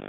you.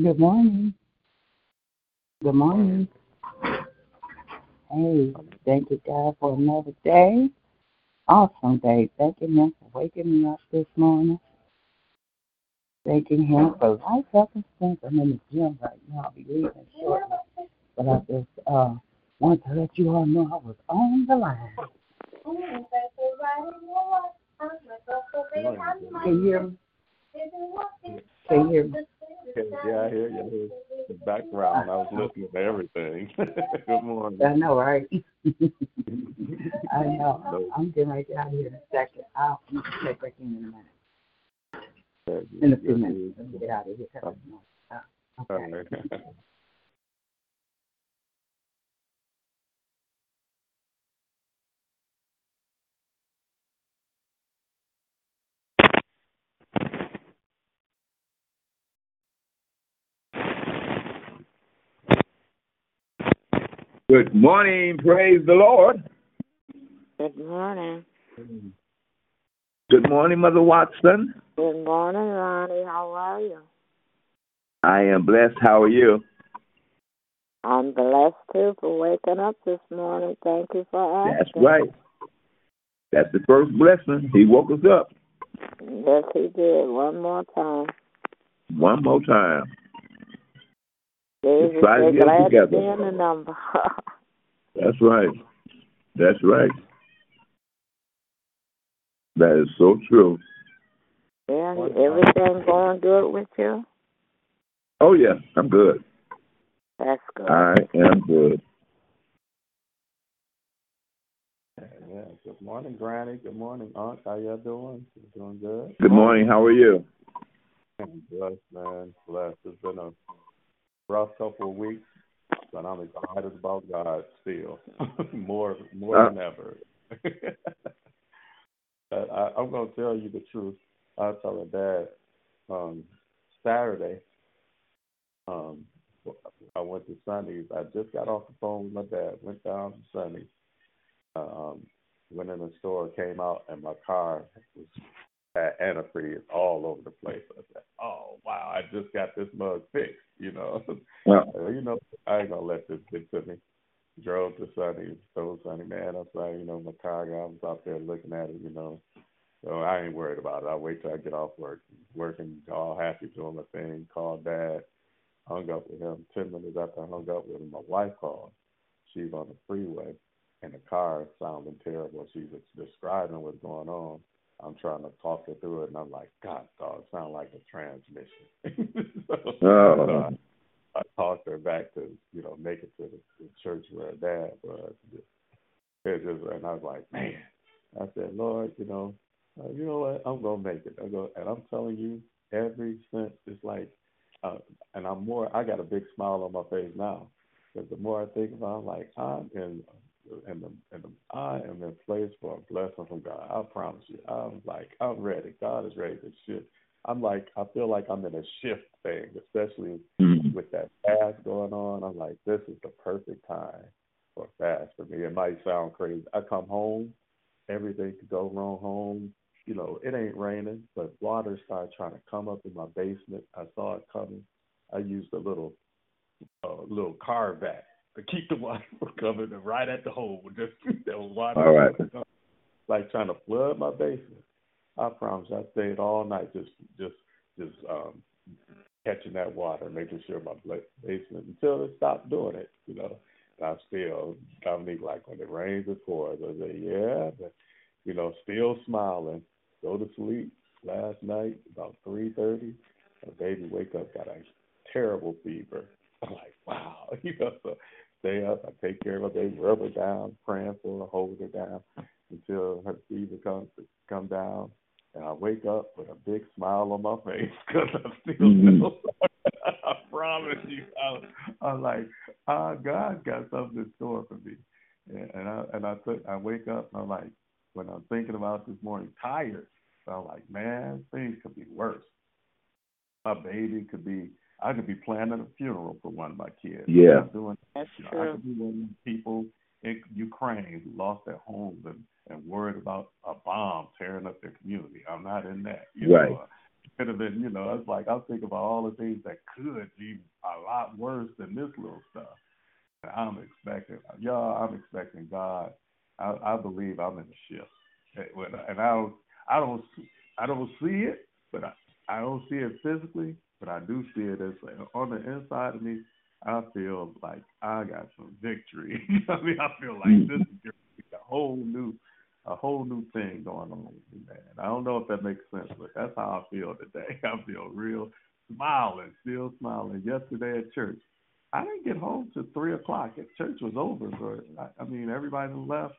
Good morning. Good morning. Hey, thank you, God, for another day. Awesome day. Thanking Him for waking me up this morning. Thanking Him for life, health, and. I'm in the gym right now. I'll be leaving shortly. But I just uh, want to let you all know I was on the line. Can you hear me? Can you hear me? Yeah, I hear you. I hear the background. I was listening to everything. Good morning. I know, right? I know. I'm getting right out of here in a second. I'll check back in in a minute. In a few minutes. Let me get out of here. Uh, okay. Good morning. Praise the Lord. Good morning. Good morning, Mother Watson. Good morning, Ronnie. How are you? I am blessed. How are you? I'm blessed too for waking up this morning. Thank you for asking. That's right. That's the first blessing. He woke us up. Yes, he did. One more time. One more time. Jesus try to said, get it glad to be in the number. That's right. That's right. That is so true. Yeah, everything going good with you? Oh yeah, I'm good. That's good. I am good. Yeah. Good morning, Granny. Good morning, Aunt. How y'all doing? You doing good? Good morning. How are you? I'm blessed, man. Blessed. It's been a rough couple of weeks, but I'm excited about God still, more more Uh. than ever. I, I'm gonna tell you the truth. I tell her dad um, Saturday. Um, I went to Sunny's. I just got off the phone with my dad. Went down to Sunny's. Um, went in the store, came out, and my car was had antifreeze all over the place. I said, "Oh wow, I just got this mug fixed." You know, Yeah. You know, I ain't gonna let this get to me. Drove to Sunny, told Sunny, man, I said, you know, my car guy was out there looking at it, you know. So I ain't worried about it. I'll wait till I get off work. Working all happy doing my thing, called dad, hung up with him. Ten minutes after I hung up with him, my wife called. She's on the freeway and the car is sounding terrible. She's describing what's going on. I'm trying to talk her through it and I'm like, God dog, it sounds like a transmission. so, Oh. so I, I talked her back to, you know, make it to the, the church where her dad was. It just, and I was like, man, I said, Lord, you know, uh, you know what? I'm gonna make it. I go, and I'm telling you, every since it's like, uh, and I'm more. I got a big smile on my face now because the more I think about, it, I'm like, I'm in, in the, in the, I am in place for a blessing from God. I promise you. I'm like, I'm ready. God is ready to shift. I'm like, I feel like I'm in a shift thing, especially Mhm. with that fast going on. I'm like, this is the perfect time for fast for me. It might sound crazy. I come home, everything could go wrong home. You know, it ain't raining, but water started trying to come up in my basement. I saw it coming. I used a little, uh, little car vac to keep the water from coming right at the hole. Just that water, All right. like trying to flood my basement. I promise. I stayed all night just, just, just um, catching that water, making sure my basement until it stopped doing it. You know, and I'm still Dominique like when it rains it pours. I say yeah, but you know, still smiling. Go to sleep last night about three thirty. My baby wake up got a terrible fever. I'm like wow, you know. So stay up. I take care of her baby, rub her down, praying for her, hold her down until her fever comes come down. And I wake up with a big smile on my face because I still Mhm. know. I promise you, I, I'm like, ah, God got something in store for me. And, and I and I took, I wake up and I'm like, when I'm thinking about this morning, tired. So I'm like, man, things could be worse. My baby could be, I could be planning a funeral for one of my kids. Yeah. Doing That's you know, I could be one of these people in Ukraine who lost their homes and, and worried about a bomb tearing up their community. I'm not in that. You Right. Know? It could have been, you know, it's like I'm thinking about all the things that could be a lot worse than this little stuff. And I'm expecting, y'all, I'm expecting God. I, I believe I'm in a shift. And I don't, I don't, I don't see it, but I, I don't see it physically, but I do see it as like, on the inside of me. I feel like I got some victory. You know what I mean, I feel like this is a whole new, a whole new thing going on with me, man. I don't know if that makes sense, but that's how I feel today. I feel real smiling, still smiling. Yesterday at church, I didn't get home till three o'clock. Church was over, so I, I mean everybody left.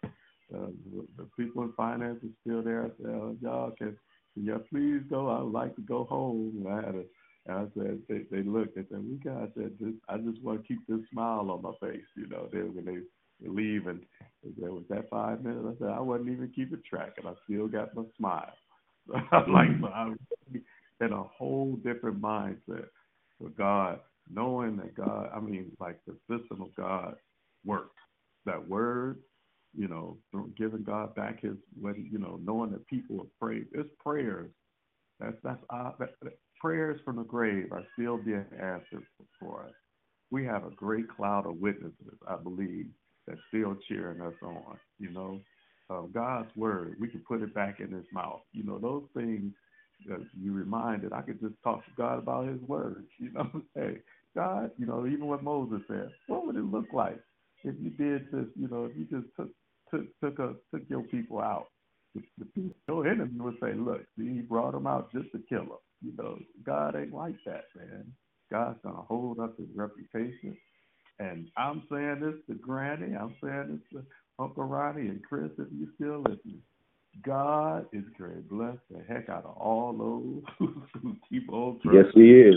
Uh, the, the people in finance is still there. I said, oh, y'all can, can y'all please go? I would like to go home. And I had a I said, they, they looked, they said, we got, said, just, I just want to keep this smile on my face, you know. Then when they, they leave and they said, was that five minutes? I said, I wasn't even keeping track, and I still got my smile. So I'm like, so I'm in a whole different mindset for God, knowing that God, I mean, like the system of God works. That word, you know, giving God back His, what you know, knowing that people have prayed. It's prayers. That's that's uh, that, that, prayers from the grave are still being answered for us. We have a great cloud of witnesses, I believe, that's still cheering us on. You know, uh, God's word, we can put it back in His mouth. You know, those things that you reminded. I could just talk to God about His word. You know, hey, God, you know, even what Moses said, what would it look like if you did this? You know, if you just took took took a, took your people out your enemy would say, look, see, he brought him out just to kill him. You know, God ain't like that, man. God's gonna hold up his reputation. And I'm saying this to Granny, I'm saying this to Uncle Ronnie and Chris if you still listening. God is going to bless the heck out of all those who keep on Yes, he is.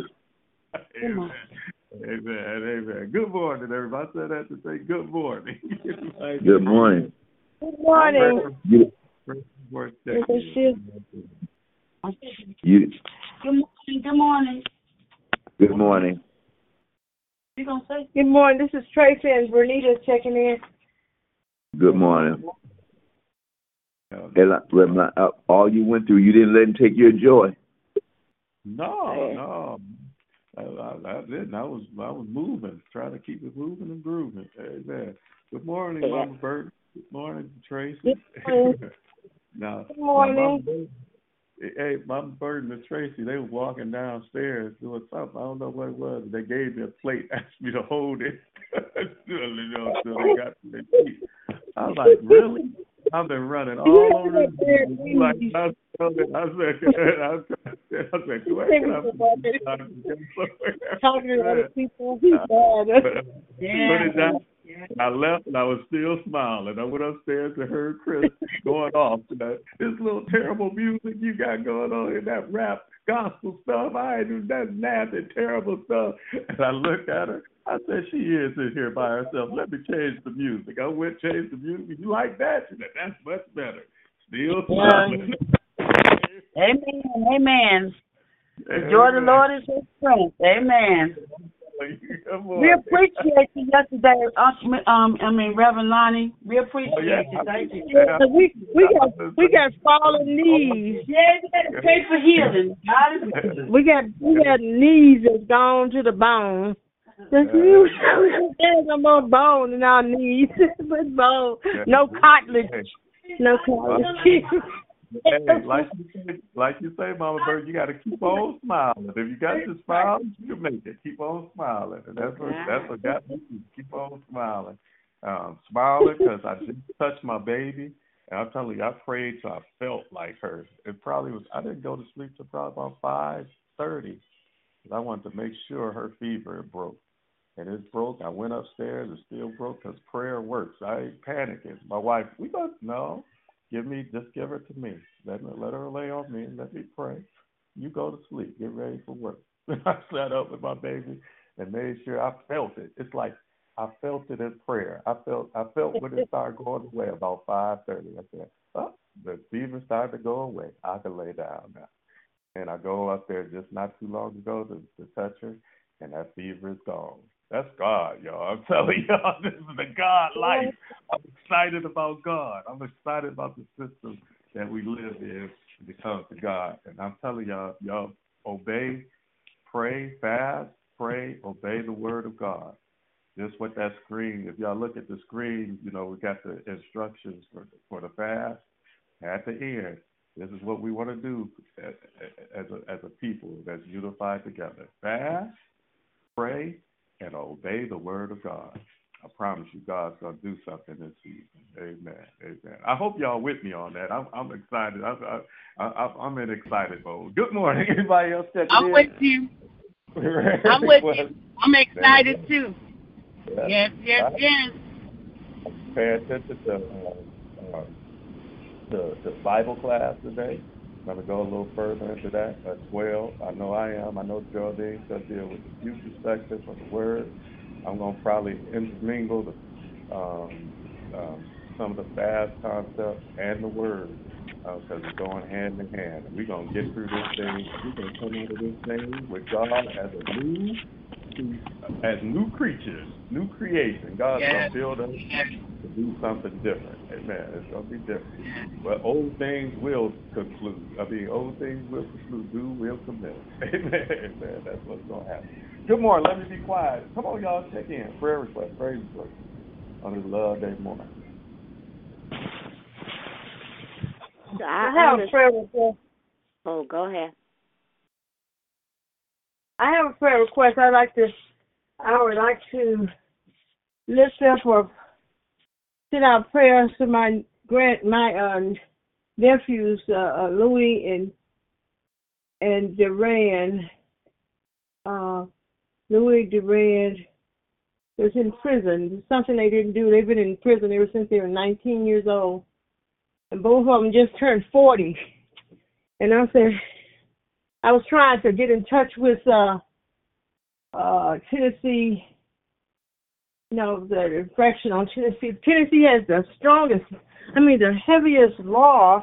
Amen. Amen. Amen. Good morning, everybody. I said that to say good morning. Good morning. Good morning. You, This is Shiv. you, Good morning. Good morning. good morning. You gonna say? Good morning. This is Tracy and Bernita checking in. Good morning. And I- my- uh, all you went through, you didn't let him take your joy. No, no. I, I, I didn't. I was I was moving, trying to keep it moving and grooving. Amen. Good morning, Yeah. Mama Bird. Good morning, Tracy. Good morning. now, Good now, morning. Hey, Mama Bird and Tracy, they were walking downstairs doing something. I don't know what it was. They gave me a plate, asked me to hold it until, you know, until they got to their feet. I was like, really? I've been running all over place. Like, I said, I said, I said, go ahead. Talking to other people. He's bad. Put it down. I left and I was still smiling. I went upstairs and heard Chris going off to that this little terrible music you got going on in that rap gospel stuff. I ain't do that nasty, terrible stuff. And I looked at her. I said, She is in here by herself. Let me change the music. I went change the music. You like that? She said, That's much better. Still smiling. Amen. Amen. The joy of the Lord is his strength. Amen. Come on. We appreciate you yesterday, uh, um, I mean, Reverend Lonnie. We appreciate Oh, yeah. you. Thank you. Yeah. So we we got we got fallen knees. Yeah, we got to pray for healing. God is good. We got we got knees that's gone to the bone. There's there's no more bone in our knees. but bone. No cartilage. No cartilage. Hey, like you say, like you say, Mama Bird, you got to keep on smiling. If you got to smile, you can make it. Keep on smiling, and that's what that's what got me. to Keep on smiling, um, smiling because I just touched my baby, and I'm telling you, I prayed so I felt like her. It probably was. I didn't go to sleep till probably about five thirty, because I wanted to make sure her fever broke. And it broke. I went upstairs. It still broke because prayer works. I ain't panicking. My wife, we don't know. Give me, just give her to me. Let me, let her lay on me and let me pray. You go to sleep. Get ready for work. I sat up with my baby and made sure I felt it. It's like I felt it in prayer. I felt I felt when it started going away about five thirty. I said, "Oh, the fever started to go away. I can lay down now." And I go up there just not too long ago to, to touch her, and that fever is gone. That's God, y'all. I'm telling y'all, this is the God life. I'm excited about God. I'm excited about the system that we live in when it comes to God. And I'm telling y'all, y'all obey, pray, fast, pray, obey the word of God. Just what that screen, if y'all look at the screen, you know, we got the instructions for, for the fast. At the end, this is what we want to do as, as, a, as a people that's unified together. Fast, pray, and obey the word of God. I promise you, God's gonna do something this season. Amen. Amen. I hope y'all with me on that. I'm, I'm excited. I, I, I, I'm in excited mode. Good morning. Anybody else I'm in? with you. I'm with you. I'm excited too. Yes, yes, yes. Pay attention to uh, uh, the the Bible class today. I'm gonna go a little further into that as well. I know I am. I know Geraldine's gonna deal with the youth perspective of the word. I'm gonna probably intermingle the um, um, some of the fast concepts and the word because it's going hand in hand. And we're gonna get through this thing. We're gonna come out of this thing with God as a new as new creatures, new creation. God's Yes. gonna build us do something different. Amen. It's gonna be different. But old things will conclude. I mean, old things will conclude. New will commit. Amen. Amen. That's what's gonna happen. Good morning. Let me be quiet. Come on, y'all. Check in. Prayer request. Praise request. On this love day morning. I, I have a prayer request. Oh, go ahead. I have a prayer request. I'd like to. I would like to lift up for send out prayers to my grand my um nephews, uh, uh, Louis and and Duran. Uh, Louis Duran was in prison. It's something they didn't do. They've been in prison ever since they were 19 years old, and both of them just turned 40. And I said, I was trying to get in touch with uh, uh, Tennessee. You know, the infraction on Tennessee. Tennessee has the strongest, I mean, the heaviest law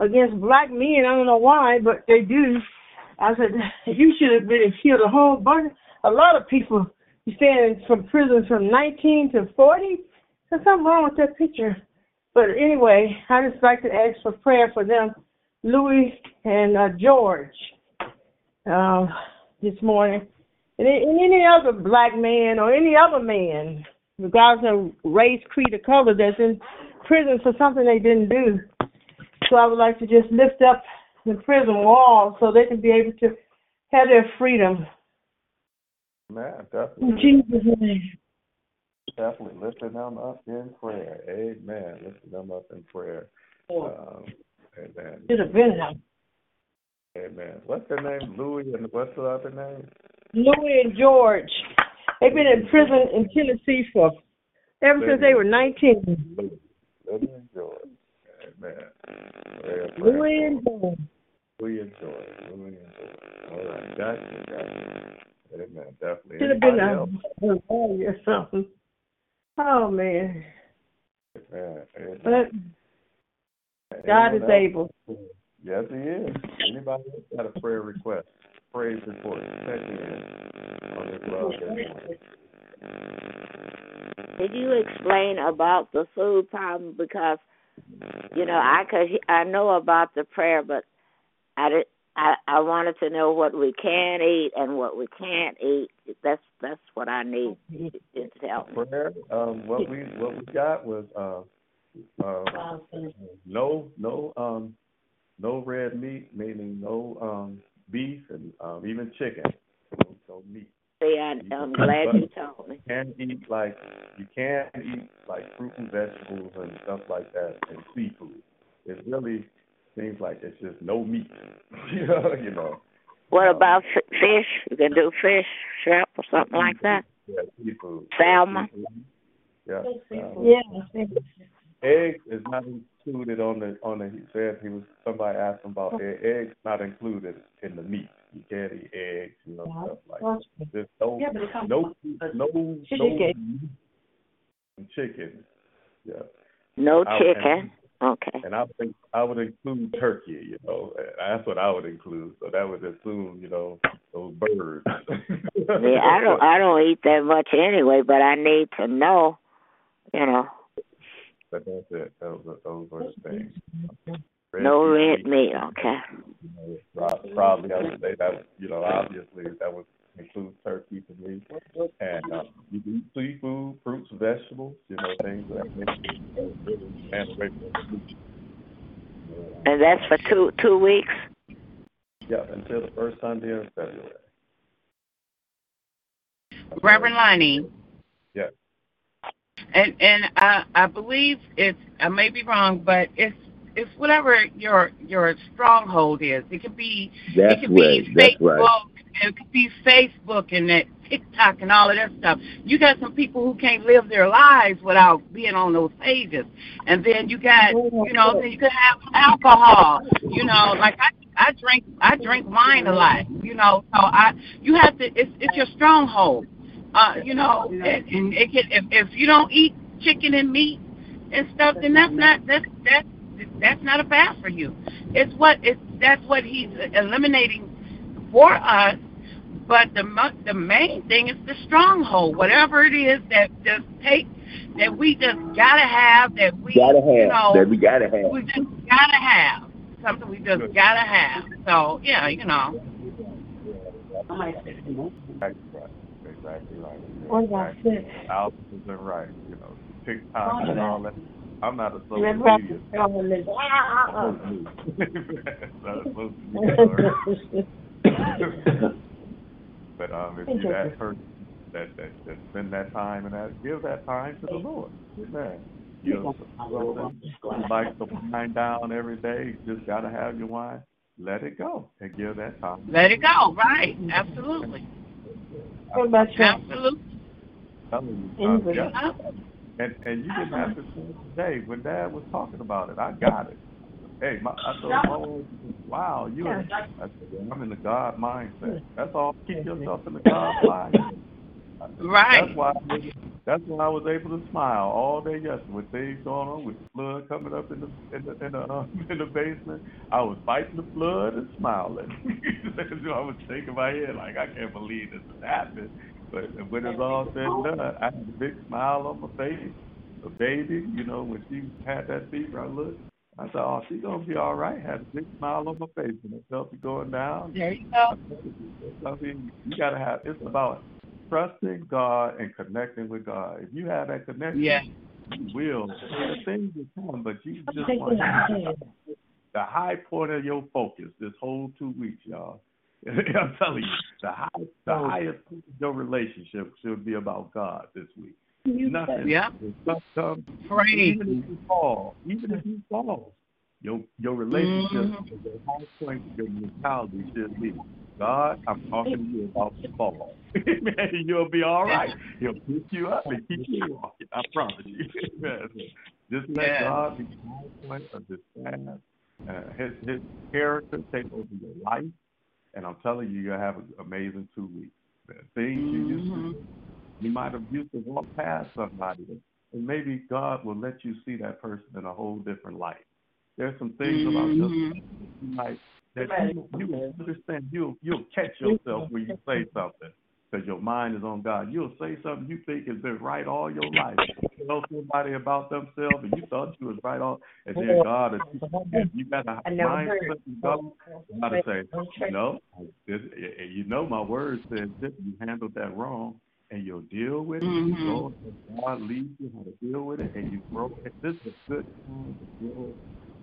against black men. I don't know why, but they do. I said, you should have been killed a whole bunch, a lot of people staying from prison from 19 to 40. There's something wrong with that picture. But anyway, I just like to ask for prayer for them, Louis and uh, George, uh, this morning. And any other black man or any other man, regardless of race, creed, or color, that's in prison for something they didn't do. So I would like to just lift up the prison walls so they can be able to have their freedom. Man, definitely. In Jesus' name. Definitely lifting them up in prayer. Amen. Lifting them up in prayer. Um, amen. Should have been them. Amen. What's their name? Louis and what's the other name? Louis and George. They've been in prison in Tennessee for ever since they were 19. Louis and George. Amen. Louis and George. Louis and George. Louis and George. All right. Gotcha. Gotcha. Amen. Definitely. Should have been a, a or something. Oh man. Amen. Amen. But God is able. Yes, He is. Anybody else got a prayer request? Praise report. In on this. Did you explain about the food problem? Because you know I could I know about the prayer, but I did, I I wanted to know what we can eat and what we can't eat. That's that's what I need to tell me. Prayer. Um, what we what we got was uh, uh, no no um no red meat, meaning no um beef and um even chicken. So, no meat. See, I, I'm glad you told me. You can eat like you can eat like fruit and vegetables and stuff like that and seafood. It really seems like it's just no meat. you know, you know. What about f- fish? You can do fish, shrimp, or something like that. Yeah, seafood. Salmon. Yeah. Um, Yeah. eggs is not included on the on the. He said he was somebody asked him about egg. Eggs not included in the meat. You can't eat eggs, you know, stuff like that. There's no Yeah, but it comes no no no Chicken. chicken. Yeah. No I- chicken. Okay. And I think I would include turkey, you know. That's what I would include. So that would assume, you know, those birds. Yeah, I don't I don't eat that much anyway, but I need to know, you know. But that's it. Those are those are the things. Red No meat, red meat, okay. you know, Probably I would say that you know, obviously that would include turkey for me. And um, you can eat seafood, fruits, vegetables, you know, things of that nature. And away from the meat. And that's for two two weeks. Yeah, until the first Sunday in February. Reverend Lonnie. And and I I believe it's I may be wrong, but it's it's whatever your your stronghold is. It could be That's it could be right. That's Facebook, right. it could be Facebook and that TikTok and all of that stuff. You got some people who can't live their lives without being on those pages. And then you got you know, then you could have alcohol. You know, like I I drink I drink wine a lot, you know, so I you have to it's it's your stronghold. Uh, you know, and, and it can if if you don't eat chicken and meat and stuff, then that's not that's that's that's not a fast for you. It's what it's that's what he's eliminating for us. But the mo- the main thing is the stronghold. Whatever it is that just take that we just gotta have that we Gotta have. you know that we gotta have. we just gotta have something we just gotta have. So yeah, you know. Exactly right. Exactly right. About Exactly. Albums are right. You know, TikTok and all that. I'm not a social media. after this? Not a social media but um, if you're that person that that that spend that time and that give that time to the Lord, Amen. You know, you like to wine down every day. You just got to have your wine. Let it go and give that time. Let it go. Right. Absolutely. What? Absolutely. Telling you, uh, yeah. And and you didn't have to say it today when Dad was talking about it. I got it. Hey, my, I told my wife, wow, you. Are, I said, I'm in the God mindset. That's all. Keep yourself in the God mindset. Right. That's why. That's when I was able to smile all day yesterday with things going on with the flood coming up in the in the in the, uh, in the basement. I was fighting the flood and smiling. I was shaking my head like I can't believe this is happening. But when it's all said and done, I had a big smile on my face. The baby, you know, when she had that fever, I looked. I said, "Oh, she's gonna be all right." Had a big smile on my face, and it felt it going down. There you go. I mean, you gotta have. It's about trusting God and connecting with God. If you have that connection, Yeah. you will. The things will come, but you just want the high point of your focus this whole two weeks, y'all. I'm telling you, the high, the highest point of your relationship should be about God this week. Nothing. Yeah. When stuff comes, even if you fall, even if you fall, your your relationship, Mhm. your high point, your mentality should be, God, I'm talking to you about the fall. Man, you'll be all right. He'll pick you up and keep you walking. I promise you. Just let Yeah. God be the high point of this path. Uh, his his character take over your life, and I'm telling you, you'll have an amazing two weeks. The things you used to Mhm. you might have used to walk past somebody, and maybe God will let you see that person in a whole different light. There's some things about yourself Mhm. that you you, you understand. You'll you'll catch yourself when you say something because your mind is on God. You'll say something you think has been right all your life. Tell somebody about themselves, and you thought you was right all, and then God, is, you got a mindset of God. God to say, you know, this, you know, my word says this. You handled that wrong, and you'll deal with it. Mhm. You go, God leads you how to deal with it, and you grow. This is good time to grow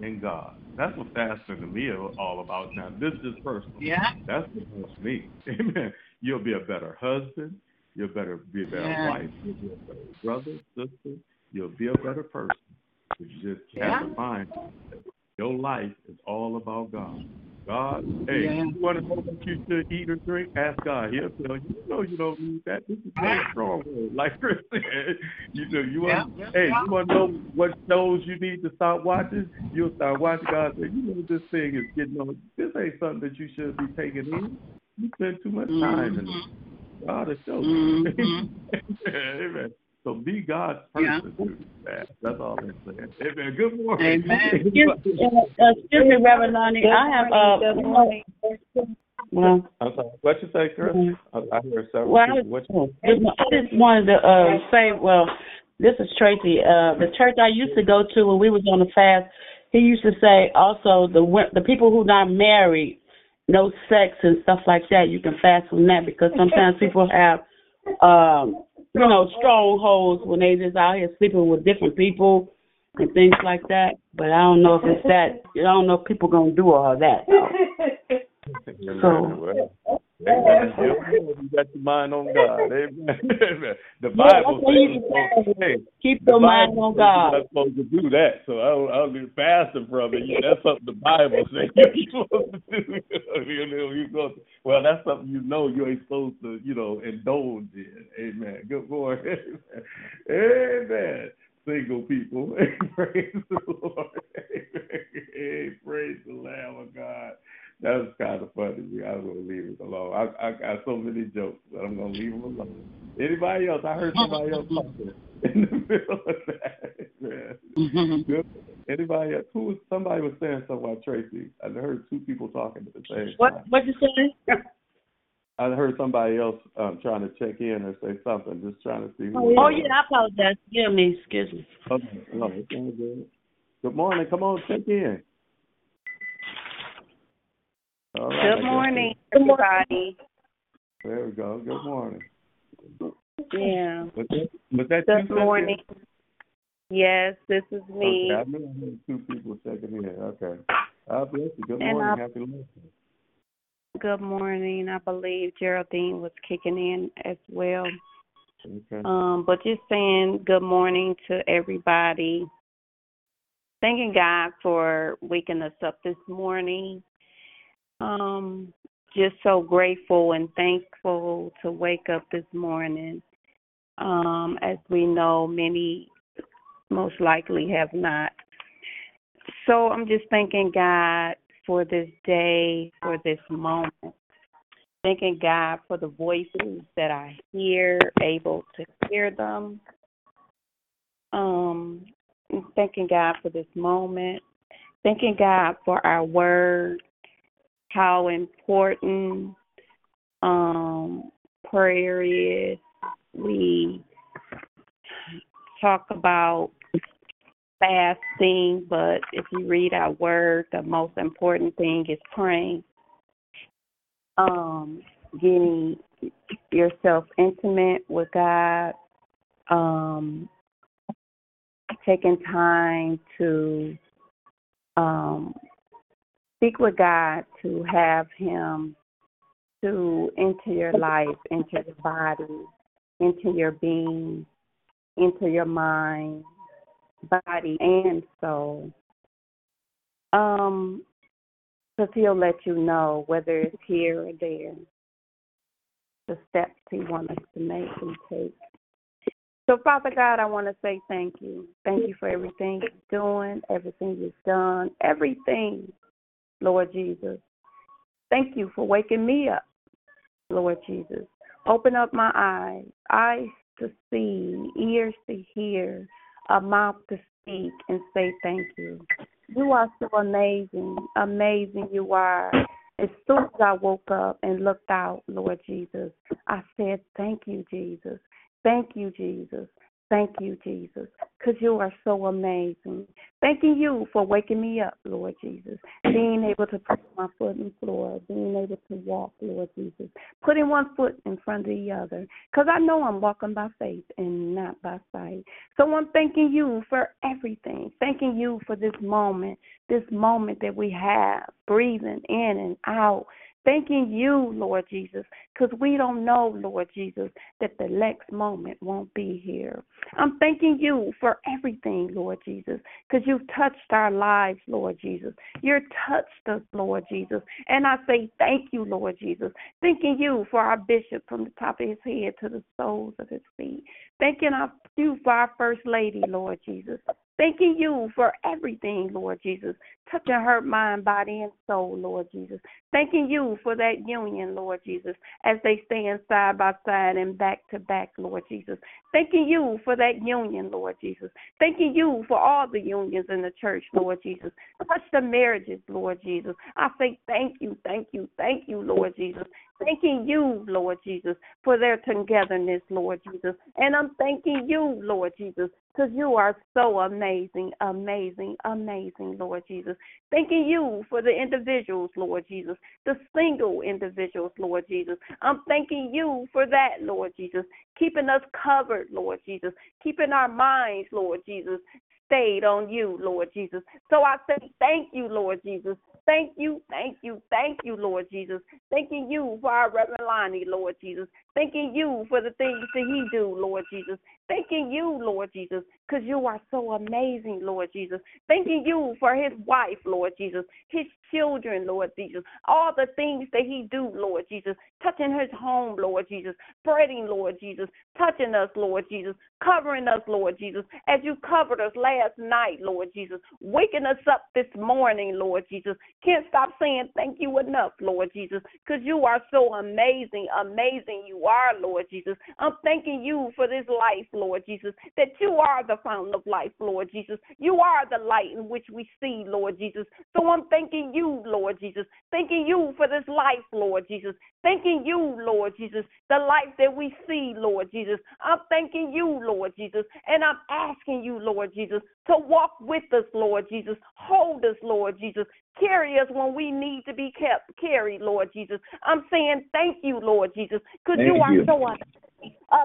in God. That's what fasting to me is all about. Now, this is personal. Yeah. That's what helps me. Amen. You'll be a better husband. You'll better be a better Yeah. wife. You'll be a better brother, sister. You'll be a better person. But you just have Yeah. to find that your life is all about God. God, hey, Yeah. you want to know what you should eat or drink? Ask God. He'll tell you. You know you don't need that. This is very strong word. Like Chris said, you know, you want, Yeah. hey, you want to know what shows you need to stop watching? You'll start watching. God say, you know, this thing is getting on. This ain't something that you should be taking in. You spend too much time in it. Mhm. God will show you. Mhm. Amen. So be God's person. too. Yeah, That's all I'm saying. Amen. Good morning. Amen. Excuse, uh, excuse me, Reverend Lonnie. I have uh, well, I'm sorry. What you say, Chris? Mhm. I, I hear several well, I, people. What was, I just wanted to uh, say, well, this is Tracy. Uh, the church I used to go to when we was on the fast, he used to say also the the people who not married, no sex and stuff like that. You can fast from that because sometimes people have, um, you know, strongholds when they just out here sleeping with different people and things like that. But I don't know if it's that. I don't know if people gonna do all that. Well, Amen. You you got your mind on God. Amen. The Bible says, hey, Keep your mind on God. You're not supposed to do that, so I don't, I don't be fasting from it. That's something the Bible says you're supposed to do. you know, you go, well, that's something you know you ain't supposed to, you know, indulge in. Amen. Good morning. Amen. Single people. praise the Lord. Praise the Lamb of God. That was kind of funny. I'm going to leave it alone. I, I got so many jokes, but I'm going to leave them alone. Anybody else? I heard somebody else talking in the middle of that. Man. Anybody else? Who was, somebody was saying something about Tracy. I heard two people talking at the same What time. what you say? I heard somebody else um, trying to check in or say something, just trying to see who. Oh it was. yeah, I apologize. Excuse me, excuse me. Okay. No, it's all good. Good morning. Come on, check in. All right, I Good morning, everybody. There we go. Good morning. Yeah. Was that, was that Good Cynthia? morning. Yes, this is me. Okay, I knew I heard two people checking in. Okay. God bless you. Good And morning. I- Happy listening. Good morning. I believe Geraldine was kicking in as well. Okay. Um, but just saying good morning to everybody. Thanking God for waking us up this morning. Um, just so grateful and thankful to wake up this morning. Um, as we know, many most likely have not. So I'm just thanking God for this day, for this moment. Thanking God for the voices that I hear, able to hear them. Um, thanking God for this moment. Thanking God for our word, how important um, prayer is. We talk about fasting, but if you read our word, the most important thing is praying. Um, getting yourself intimate with God, um, taking time to um, speak with God, to have Him to enter your life, into your body, into your being, into your mind, body, and soul. Um, because He'll let you know whether it's here or there, the steps He wants us to make and take. So, Father God, I want to say thank you. Thank you for everything you're doing, everything you've done, everything, Lord Jesus. Thank you for waking me up, Lord Jesus. Open up my eyes, eyes to see, ears to hear, a mouth to speak and say thank you. You are so amazing, amazing you are. As soon as I woke up and looked out, Lord Jesus, I said, Thank you, Jesus. Thank you, Jesus. Thank you, Jesus, because you are so amazing. Thanking you for waking me up, Lord Jesus. Being able to put my foot in the floor, being able to walk, Lord Jesus. Putting one foot in front of the other, because I know I'm walking by faith and not by sight. So I'm thanking you for everything. Thanking you for this moment, this moment that we have, breathing in and out Thanking you, Lord Jesus, because we don't know, Lord Jesus, that the next moment won't be here. I'm thanking you for everything, Lord Jesus, because you've touched our lives, Lord Jesus. You've touched us, Lord Jesus. And I say thank you, Lord Jesus. Thanking you for our bishop from the top of his head to the soles of his feet. Thanking you for our first lady, Lord Jesus. Thanking you for everything, Lord Jesus. Touching her mind, body, and soul, Lord Jesus. Thanking you for that union, Lord Jesus, as they stand side by side and back to back, Lord Jesus. Thanking you for that union, Lord Jesus. Thanking you for all the unions in the church, Lord Jesus. Touch the marriages, Lord Jesus. I say thank you, thank you, thank you, Lord Jesus. Thanking you, Lord Jesus, for their togetherness, Lord Jesus. And I'm thanking you, Lord Jesus, because you are so amazing, amazing, amazing, Lord Jesus. Thanking you for the individuals, Lord Jesus, the single individuals, Lord Jesus. I'm thanking you for that, Lord Jesus, keeping us covered, Lord Jesus, keeping our minds, Lord Jesus, stayed on you, Lord Jesus. So I say thank you, Lord Jesus. Thank you, thank you, thank you, Lord Jesus. Thanking you for our Reverend Lonnie, Lord Jesus. Thanking you for the things that he do, Lord Jesus. Thanking you, Lord Jesus, because you are so amazing, Lord Jesus. Thanking you for his wife, Lord Jesus, his children, Lord Jesus, all the things that he do, Lord Jesus, touching his home, Lord Jesus, spreading, Lord Jesus, touching us, Lord Jesus, covering us, Lord Jesus, as you covered us last night, Lord Jesus, waking us up this morning, Lord Jesus. Can't stop saying thank you enough, Lord Jesus, because you are so amazing, amazing you are, Lord Jesus. I'm thanking you for this life, Lord Jesus, that you are the fountain of life, Lord Jesus. You are the light in which we see, Lord Jesus. So I'm thanking you, Lord Jesus. Thanking you for this life, Lord Jesus. Thanking you, Lord Jesus, the life that we see, Lord Jesus. I'm thanking you, Lord Jesus, and I'm asking you, Lord Jesus, to walk with us, Lord Jesus. Hold us, Lord Jesus. Carry us when we need to be kept carried, Lord Jesus. I'm saying thank you, Lord Jesus, because you are so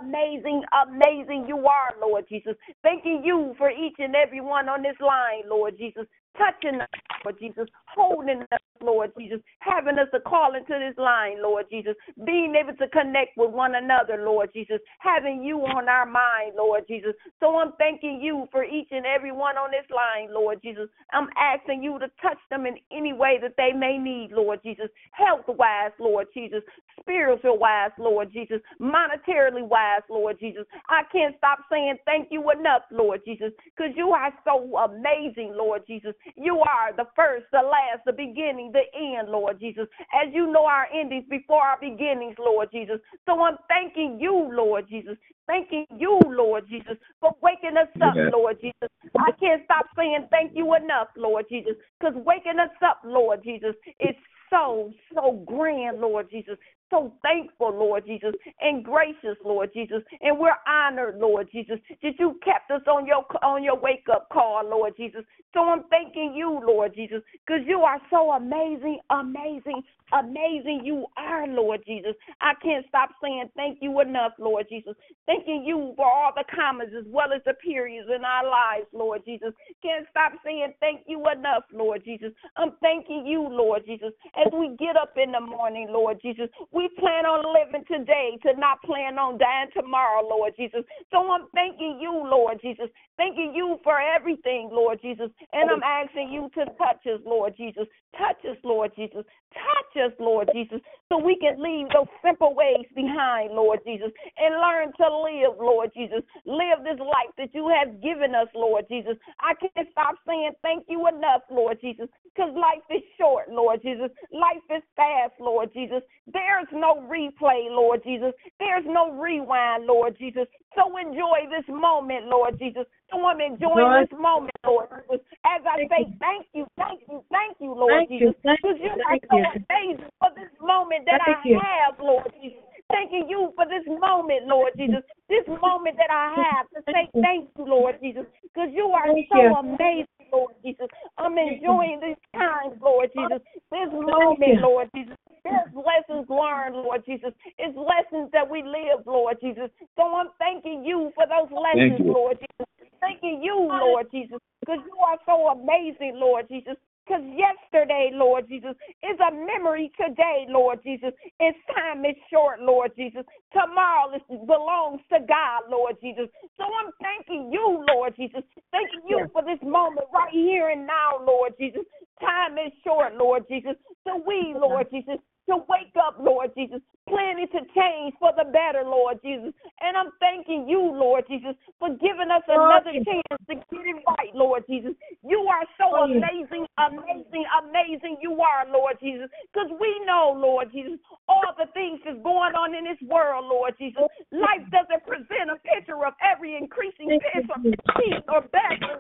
amazing, amazing you are, Lord Jesus. Thanking you for each and every one on this line, Lord Jesus. Touching us, Lord Jesus, holding us, Lord Jesus, having us to call into this line, Lord Jesus, being able to connect with one another, Lord Jesus, having you on our mind, Lord Jesus. So I'm thanking you for each and every one on this line, Lord Jesus. I'm asking you to touch them in any way that they may need, Lord Jesus, health wise, Lord Jesus, spiritual wise, Lord Jesus, monetarily wise, Lord Jesus. I can't stop saying thank you enough, Lord Jesus, because you are so amazing, Lord Jesus. You are the first, the last, the beginning, the end, Lord Jesus. As you know our endings before our beginnings, Lord Jesus. So I'm thanking you, Lord Jesus. Thanking you, Lord Jesus, for waking us up, Yeah. Lord Jesus. I can't stop saying thank you enough, Lord Jesus, because waking us up, Lord Jesus, is so, so grand, Lord Jesus. So thankful, Lord Jesus, and gracious, Lord Jesus, and we're honored, Lord Jesus, that you kept us on your on your wake up call, Lord Jesus. So I'm thanking you, Lord Jesus, because you are so amazing, amazing, amazing. You are, Lord Jesus. I can't stop saying thank you enough, Lord Jesus. Thanking you for all the commas as well as the periods in our lives, Lord Jesus. Can't stop saying thank you enough, Lord Jesus. I'm thanking you, Lord Jesus, as we get up in the morning, Lord Jesus. We plan on living today to not plan on dying tomorrow, Lord Jesus. So I'm thanking you, Lord Jesus. Thanking you for everything, Lord Jesus. And I'm asking you to touch us, Lord Jesus. Touch us, Lord Jesus. Touch us, Lord Jesus, so we can leave those simple ways behind, Lord Jesus, and learn to live, Lord Jesus. Live this life that you have given us, Lord Jesus. I can't stop saying thank you enough, Lord Jesus, because life is short, Lord Jesus. Life is fast, Lord Jesus. There's no replay, Lord Jesus. There's no rewind, Lord Jesus. So enjoy this moment, Lord Jesus. So I'm enjoying this moment, Lord Jesus. As I say thank you, thank you, thank you, Lord Thank Jesus. thank Because you, you are so you. amazing for this moment that Thank I you. have, Lord Jesus. Thanking you for this moment, Lord Jesus. This moment that I have to say thank you, Lord Jesus. Because you are Thank so you. amazing, Lord Jesus. I'm enjoying this time, Lord Jesus. This moment, Lord Jesus. There's lessons learned, Lord Jesus. It's lessons that we live, Lord Jesus. So I'm thanking you for those lessons. Lord Jesus. Thanking you, Lord Jesus, because you are so amazing, Lord Jesus. Because yesterday, Lord Jesus, is a memory today, Lord Jesus. Its time is short, Lord Jesus. Tomorrow belongs to God, Lord Jesus. So I'm thanking you, Lord Jesus. Thanking you for this moment right here and now, Lord Jesus. Time is short, Lord Jesus. So we, Lord Jesus, to wake up, Lord Jesus, planning to change for the better, Lord Jesus. And I'm thanking you, Lord Jesus, for giving us another chance to get it right, Lord Jesus. You are so amazing, amazing, amazing you are, Lord Jesus. Because we know, Lord Jesus, all the things that's going on in this world, Lord Jesus. Life doesn't present a picture of every increasing piece or peace or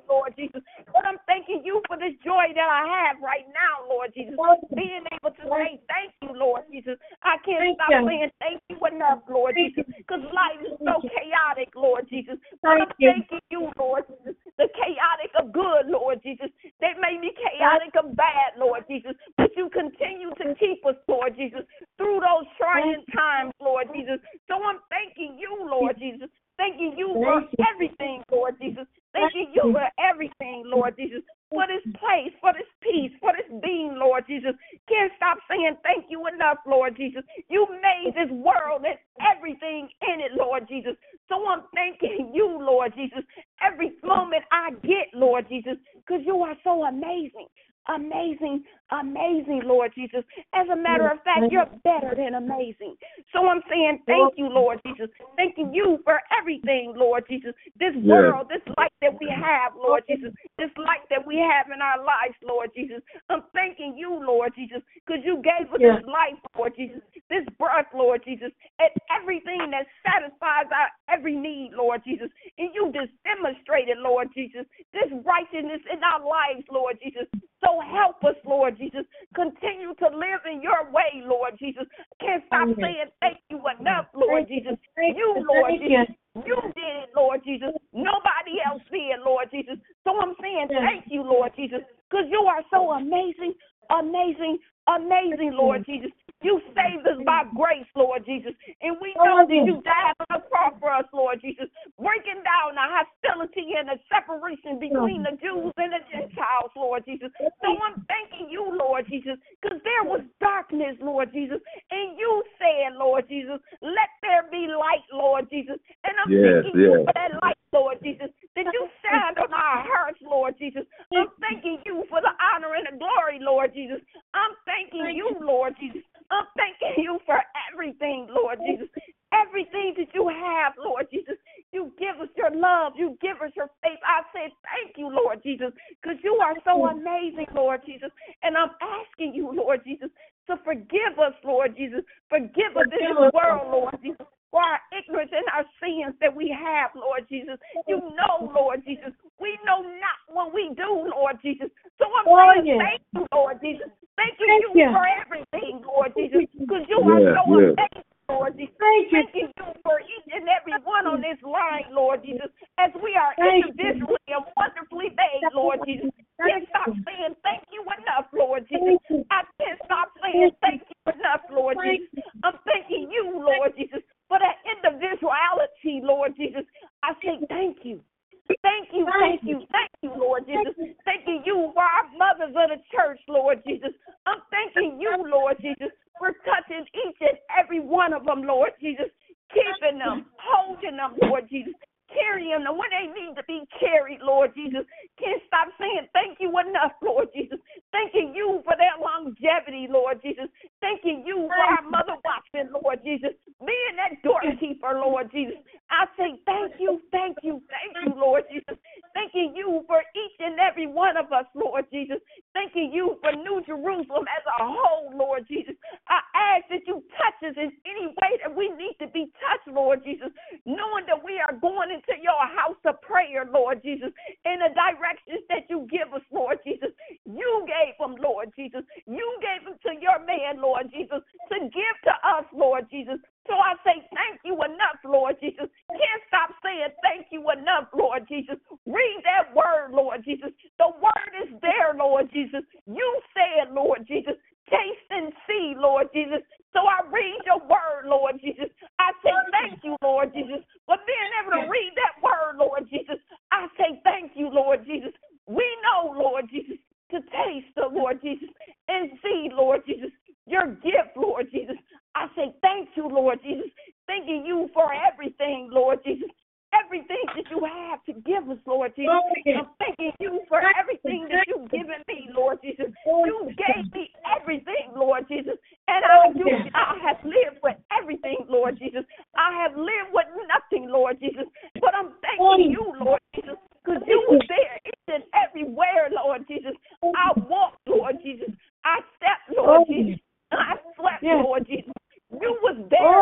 Lord Jesus. But I'm thanking you for this joy that I have right now, Lord Jesus. Being able to say thank you, Lord Jesus. I can't Thank stop you. saying thank you enough, Lord Thank Jesus, because life is so chaotic, Lord Jesus. But Thank I'm you. thanking you, Lord Jesus. The chaotic of good, Lord Jesus. They may be chaotic of bad, Lord Jesus, but you continue to keep us, Lord Jesus, through those trying times, Lord Jesus. So I'm thanking you, Lord Jesus. Thanking you for everything, Lord Jesus. Thanking you for everything, Lord Jesus. For this place, for this peace, for this being, Lord Jesus. Can't stop saying thank you enough, Lord Jesus. You made this world and everything in it, Lord Jesus. So I'm thanking you, Lord Jesus, every moment I get, Lord Jesus, because you are so amazing. Amazing, amazing, Lord Jesus. As a matter of fact, you're better than amazing. So I'm saying thank you, Lord Jesus. Thanking you for everything, Lord Jesus. This world, this life that we have, Lord Jesus. This life that we have in our lives, Lord Jesus. I'm thanking you, Lord Jesus, because you gave us this life, Lord Jesus. This breath, Lord Jesus, and everything that satisfies our every need, Lord Jesus. And you just demonstrated, Lord Jesus, this righteousness in our lives, Lord Jesus. So help us, Lord Jesus. Continue to live in your way, Lord Jesus. Can't stop Amen. saying thank you enough, Lord Jesus. Thank You, you. Lord Jesus. You did it, Lord Jesus. Nobody else did, Lord Jesus. So I'm saying thank you, Lord Jesus, because you are so amazing, amazing, amazing, Lord Jesus saved us by grace, Lord Jesus. And we know that you died on the cross for us, Lord Jesus, breaking down the hostility and the separation between the Jews and the Gentiles, Lord Jesus. So I'm thanking you, Lord Jesus, because there was darkness, Lord Jesus. And you said, Lord Jesus, let there be light, Lord Jesus. And I'm yes, thanking yes. you for that light, Lord Jesus, that you shined on our hearts, Lord Jesus. I'm thanking you for the honor and the glory, Lord Jesus. I'm thanking you, Lord Jesus, you for everything, Lord Jesus. Everything that you have, Lord Jesus. You give us your love. You give us your faith. I say Thank you, Lord Jesus, because you are so amazing, Lord Jesus. And I'm asking you, Lord Jesus, to forgive us, Lord Jesus. Forgive us in this world, Lord Jesus for our ignorance and our sins that we have, Lord Jesus. You know, Lord Jesus. We know not what we do, Lord Jesus. So I'm saying thank you, Lord Jesus. Thank you, thank you, for everything, Lord Jesus, because you are yeah, so yeah. amazing. Lord Jesus. Thank you. Thank you for each and every one on this line, Lord Jesus, as we are thank individually you. and wonderfully made, Lord Jesus. Can't stop saying thank you enough, Lord Jesus. I can't stop saying thank you enough, Lord Jesus. I'm thanking you, Lord Jesus, for that individuality, Lord Jesus,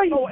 you.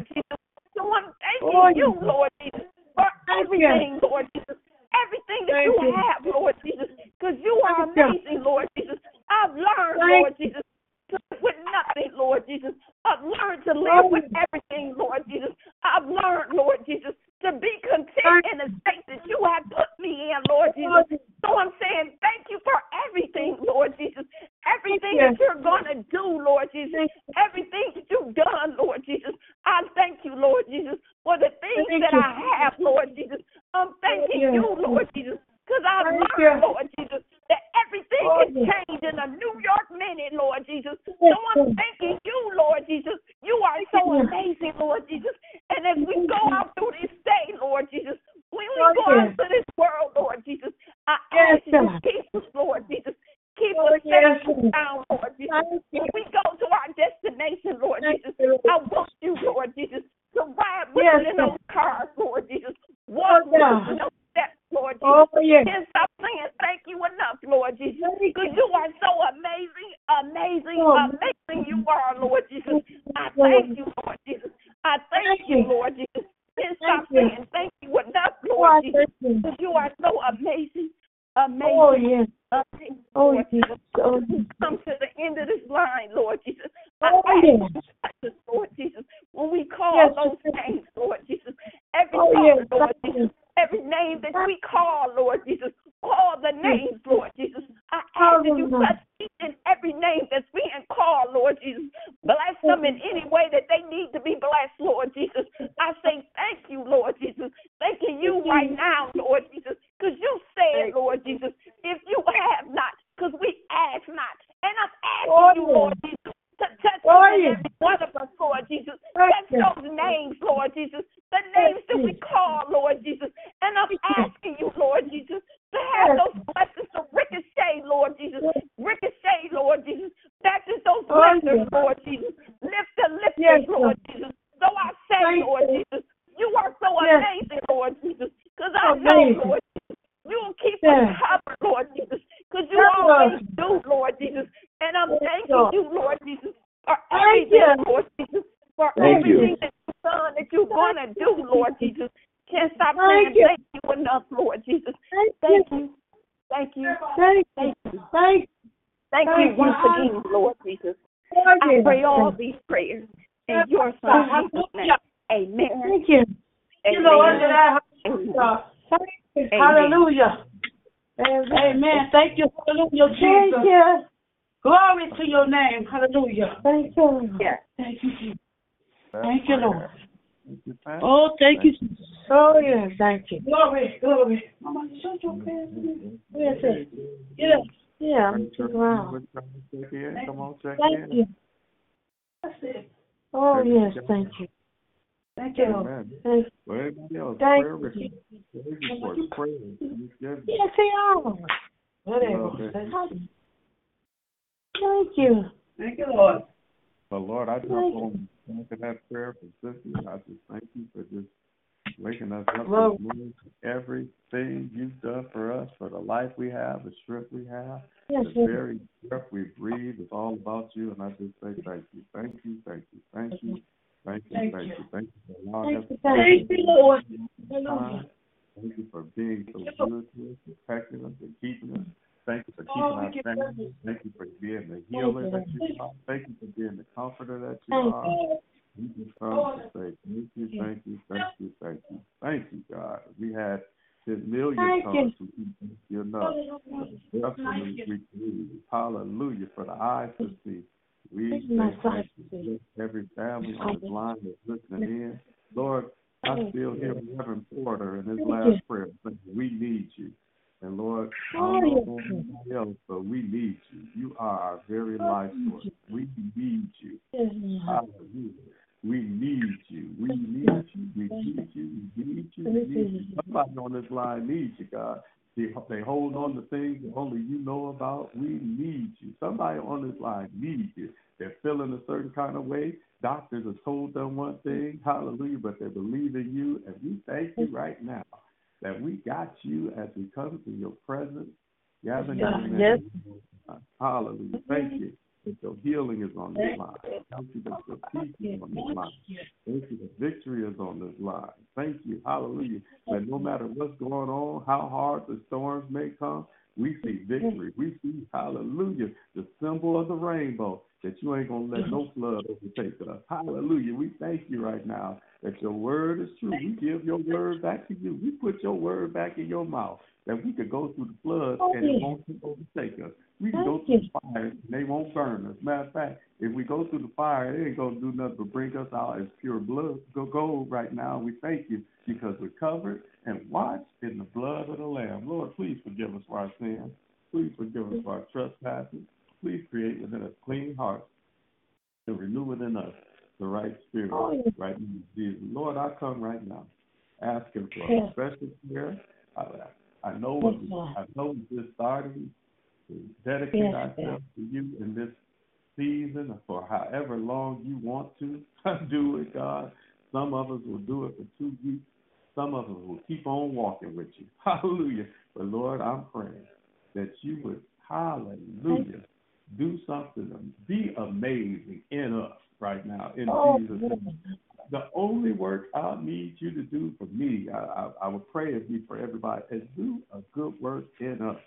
One of us, Lord Jesus. Touch those names, Lord Jesus. The names that we call, Lord Jesus. And I'm asking you, Lord Jesus, to have those blessings to ricochet, Lord Jesus. Ricochet, Lord Jesus. Back to those lifters, Lord Jesus. Lift the lifters, Lord Jesus. So I say, Lord Jesus, you are so amazing, Lord Jesus. Because I know, Lord Jesus, you will keep us covered, Lord Jesus. Because you always do, Lord Jesus. And I'm thanking you, Lord Jesus, for everything, Lord Jesus. For Thank you. everything that you've done, that you're going to do, Lord Jesus. Can't stop saying Thank you. thank you enough, Lord Jesus. Thank you. Thank you. Thank Thank you. Thank Thank Thank you you. once again, Lord Jesus. I pray all these prayers in your son Jesus' name. Amen. Thank you. You know what? Amen. Hallelujah. Thank you. Amen. Hallelujah. Amen. Thank you. Hallelujah, Jesus. Thank you. Glory to your name. Hallelujah. Thank you. Yes. Thank you, Jesus. That's Thank you, prayer. Lord. Thank you, Pat. Oh, thank you, Jesus. Oh, yes. Thank you. Glory, glory. Mama, shut your face. Yes, yes. Get. Yeah, I'm just. Check in. Come on, check Thank in. you. That's it. Oh, yes. Thank you. Thank you. Amen. Thank you. For everybody else, Thank prayer you. requests, reports, prayers. Yes, they are. Whatever. Thank you. Thank you, Lord. But Lord, I jump Thank on back of that prayer for Cynthia. I just thank you for just waking us up Lord. this morning for everything you've done for us, for the life we have, the strength we have, Yes, the yes. very breath we breathe is all about you. And I just say thank you, thank you, thank you, thank you, thank you, Thank thank you. you, thank you for allowing us Thank you, thank Lord. Hallelujah. Thank you for being so good to us, protecting us, and keeping us. Thank you for oh, keeping Oh, we our give families. Thank you for being the healer you. that you are. Thank you for being the comforter that you Thank are. you. We just come to say thank you, thank you, thank you, thank you, thank you, God. We had his million tongues to keep you enough. For the breath in which we. Hallelujah. For the eyes to see. We Thank you, my say son. thank you. Bless every family on this line that's listening in. Lord, I still hear Reverend Porter in his last prayer saying, We need you. And Lord, I Oh, don't know anybody else, but we need you. You are our very life source. We need you. Hallelujah. We need you. We need you. We need you. We need you. We need you. Somebody on this line needs you, God. They, they hold on to things that only you know about. We need you. Somebody on this line needs you. They're feeling a certain kind of way. Doctors have told them one thing, hallelujah, but they believe in you. And we thank you right now that we got you as we come to your presence. Gathering Yes. in Yes. Hallelujah. Thank you that your healing is on this line. Thank you that your peace is on this line. Thank you that victory is on this line. Thank you. Hallelujah. That no matter what's going on, how hard the storms may come, we see victory. We see, hallelujah, the symbol of the rainbow, that you ain't going to let no flood overtake us. Hallelujah. We thank you right now that your word is true. We give your word back to you. We put your word back in your mouth that we could go through the flood and it won't overtake us. We can go through the fire and they won't burn us. Matter of fact, if we go through the fire, it ain't going to do nothing but bring us out as pure blood. Go gold right now. We thank you because we're covered and washed in the blood of the Lamb. Lord, please forgive us for our sins. Please forgive us for our trespasses. Please create within us clean hearts and renew within us the right spirit, Oh, right Jesus. Lord, I come right now asking for a special prayer. I, I know Yes, Lord. I know we just started to dedicate Yes, ourselves to you in this season for however long you want to do it, God. Some of us will do it for two weeks. Some of us will keep on walking with you. Hallelujah. But Lord, I'm praying that you would, hallelujah, do something, be amazing in us right now in Oh, Jesus' name. The only work I need you to do for me, I, I, I would pray it be for everybody, is do a good work in us.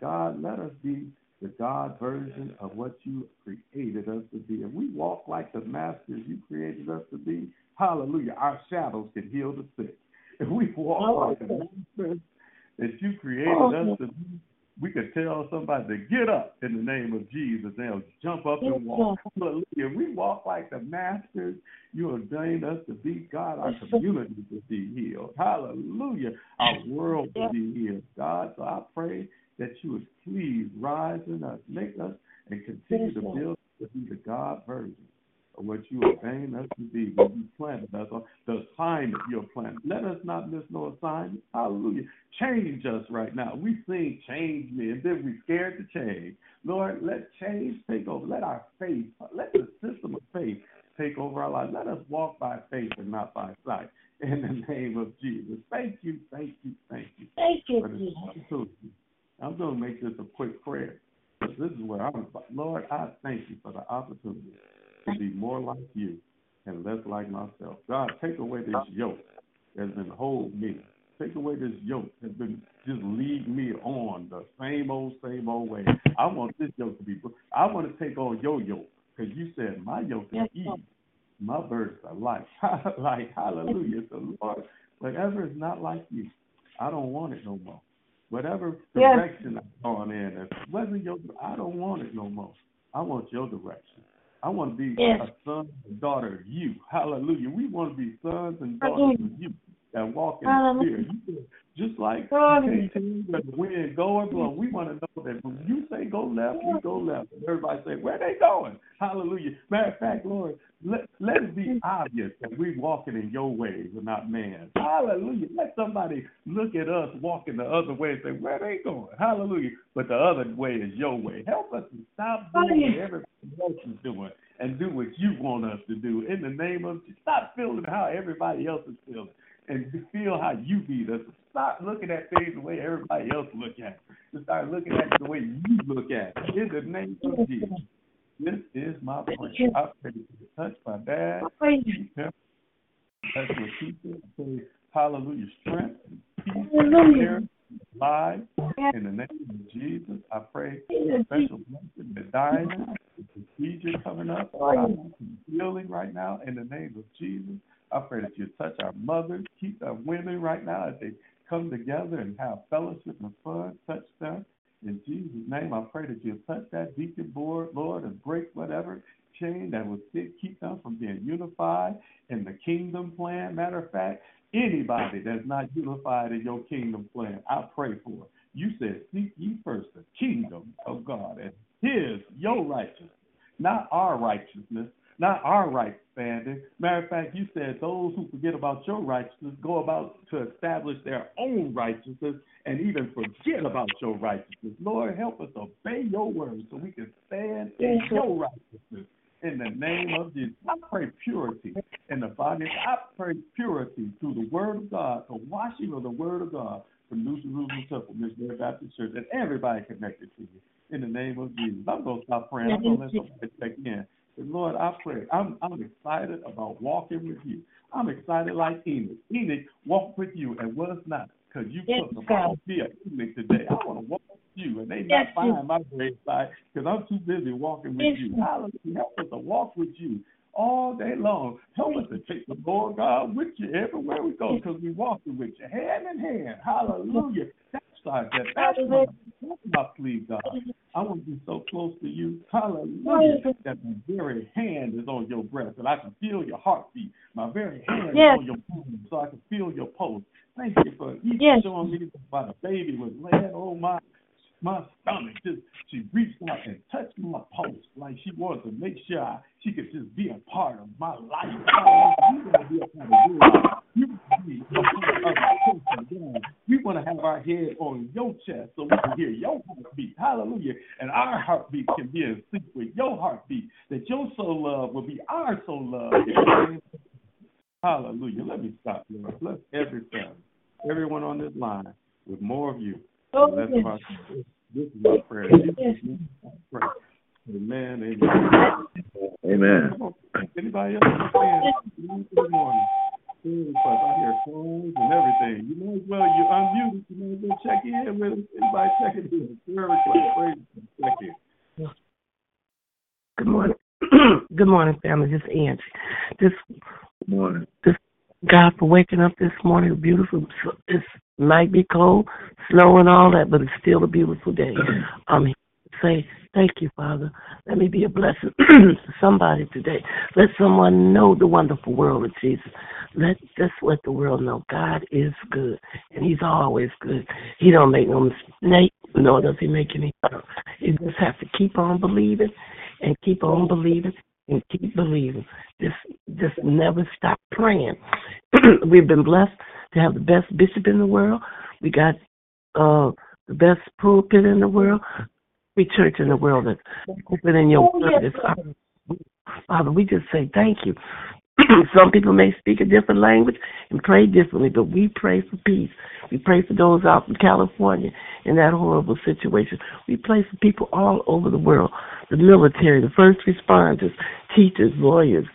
God, let us be the God version of what you created us to be. And we walk like the masters you created us to be. Hallelujah. Our shadows can heal the sick. If we walk like the masters that you created us to be, we could tell somebody to get up in the name of Jesus. They'll jump up and walk. Hallelujah. If we walk like the masters you ordained us to be, God, our community to be healed. Hallelujah. Our world to be healed. God, so I pray that you would please rise in us, make us, and continue to build to be the God version of what you ordained us to be when you planted us on the assignment you're planted. Let us not miss no assignment. Hallelujah. Change us right now. We sing change me, and then we scared to change. Lord, let change take over. Let our faith, let the system of faith take over our lives. Let us walk by faith and not by sight. In the name of Jesus. Thank you, thank you, thank you. Thank you, Jesus. I'm going to make this a quick prayer. This is where I'm. Lord, I thank you for the opportunity to be more like you and less like myself. God, take away this yoke that's been holding me. Take away this yoke that's been just lead me on the same old, same old way. I want this yoke to be. I want to take on your yoke because you said my yoke is easy, my burdens are light. like hallelujah. So Lord, whatever is not like you, I don't want it no more. Whatever Yes. direction I've gone in, if it wasn't your, I don't want it no more. I want your direction. I want to be Yes. a son and daughter of you. Hallelujah. We want to be sons and daughters of you that walk in the spirit. Just like Hallelujah. you can't tell the wind go or blow. We want to know that when you say go left, we go left. And everybody say, where they going? Hallelujah. Matter of fact, Lord, let, let it be obvious that we're walking in your ways and not man's. Hallelujah. Let somebody look at us walking the other way and say, where they going? Hallelujah. But the other way is your way. Help us to stop doing what everybody else is doing and do what you want us to do. In the name of stop feeling how everybody else is feeling and feel how you be. Us. Stop looking at things the way everybody else look at it. Just start looking at it the way you look at it. In the name of Jesus. This is my prayer. I pray you touch my dad. Touch your people. I pray, hallelujah, strength and peace Hallelujah. lives. In the name of Jesus, I pray a special blessing to Diamond, the procedure coming up, healing right now. In the name of Jesus, I pray that you touch our mothers, keep our women right now as they come together and have fellowship and fun. Touch them. In Jesus' name, I pray that you touch that deacon board, Lord, and break whatever chain that sit- keep them from being unified in the kingdom plan. Matter of fact, anybody that's not unified in your kingdom plan, I pray for. You said, seek ye first the kingdom of God and his, your righteousness, not our righteousness, not our right standing. Matter of fact, you said those who forget about your righteousness go about to establish their own righteousness and even forget about your righteousness. Lord, help us obey your word so we can stand in your righteousness. In the name of Jesus, I pray purity in the body. I pray purity through the word of God, the washing of the word of God from New Jerusalem Temple, Missionary Baptist Church, and everybody connected to you. In the name of Jesus. I'm going to stop praying. I'm going to let somebody check in. But Lord, I pray. I'm, I'm excited about walking with you. I'm excited like Enoch. Enoch walked with you and was not because you Yes, took to be an Enoch today. I want to walk with you and they Yes, not find my grave side because I'm too busy walking with Yes, you. Hallelujah. Help us to walk with you all day long. Help us to take the Lord God with you everywhere we go because we're walking with you hand in hand. Hallelujah. That's that. That's my, plea, God. I want to be so close to you. Hallelujah. That my very hand is on your breast and I can feel your heartbeat. My very hand Yes. is on your palm so I can feel your pulse. Thank you for even Yes. showing me about the baby was laying on my my stomach. Just she reached out and touched my pulse like she wanted to make sure I, she could just be a part of my life. You be a part of life. We want to have our head on your chest so we can hear your heartbeat. Hallelujah. And our heartbeat can be in sync with your heartbeat. That your soul love will be our soul love. Hallelujah. Let me stop, Lord. Bless every family, everyone on this line with more of you. And less of our This is my prayer. In Jesus' name I pray. Amen. Amen. Amen. Anybody else understand? Good morning. I hear phones and everything. You might as well, you unmuted. You might as well check in with us. Anybody checking in? Prayer request. Praise God. Check in. Good morning. Good morning, family. This is Angie. This Good morning. this God for waking up this morning. Beautiful. It might be cold, snow, and all that, but it's still a beautiful day. I'm here to say thank you, Father. Let me be a blessing to somebody today. Let someone know the wonderful world of Jesus. Let just let the world know God is good, and He's always good. He don't make no mistake, nor does He make any. error. You just have to keep on believing and keep on believing and keep believing. Just just never stop praying. We've been blessed to have the best bishop in the world. We got uh the best pulpit in the world. Every church in the world that's open in your word. Father, we just say thank you. Some people may speak a different language and pray differently, but we pray for peace. We pray for those out in California in that horrible situation. We pray for people all over the world the military, the first responders, teachers, lawyers.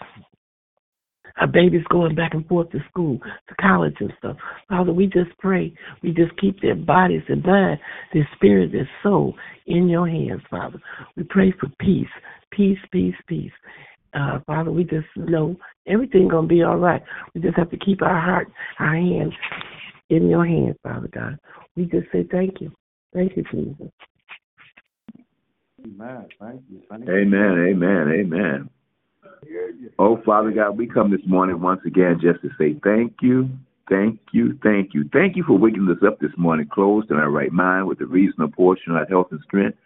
Our babies going back and forth to school, to college and stuff. Father, we just pray. We just keep their bodies and mind, their spirit, their soul in your hands, Father. We pray for peace, peace, peace, peace. Uh, Father, we just know everything's gonna be all right. We just have to keep our heart, our hands in your hands, Father God. We just say thank you. Thank you, Jesus. Amen. Thank you. Thank you. Amen, amen, amen. Oh, Father God, we come this morning once again just to say thank you, thank you, thank you. Thank you for waking us up this morning, closed in our right mind with a reasonable portion of our health and strength.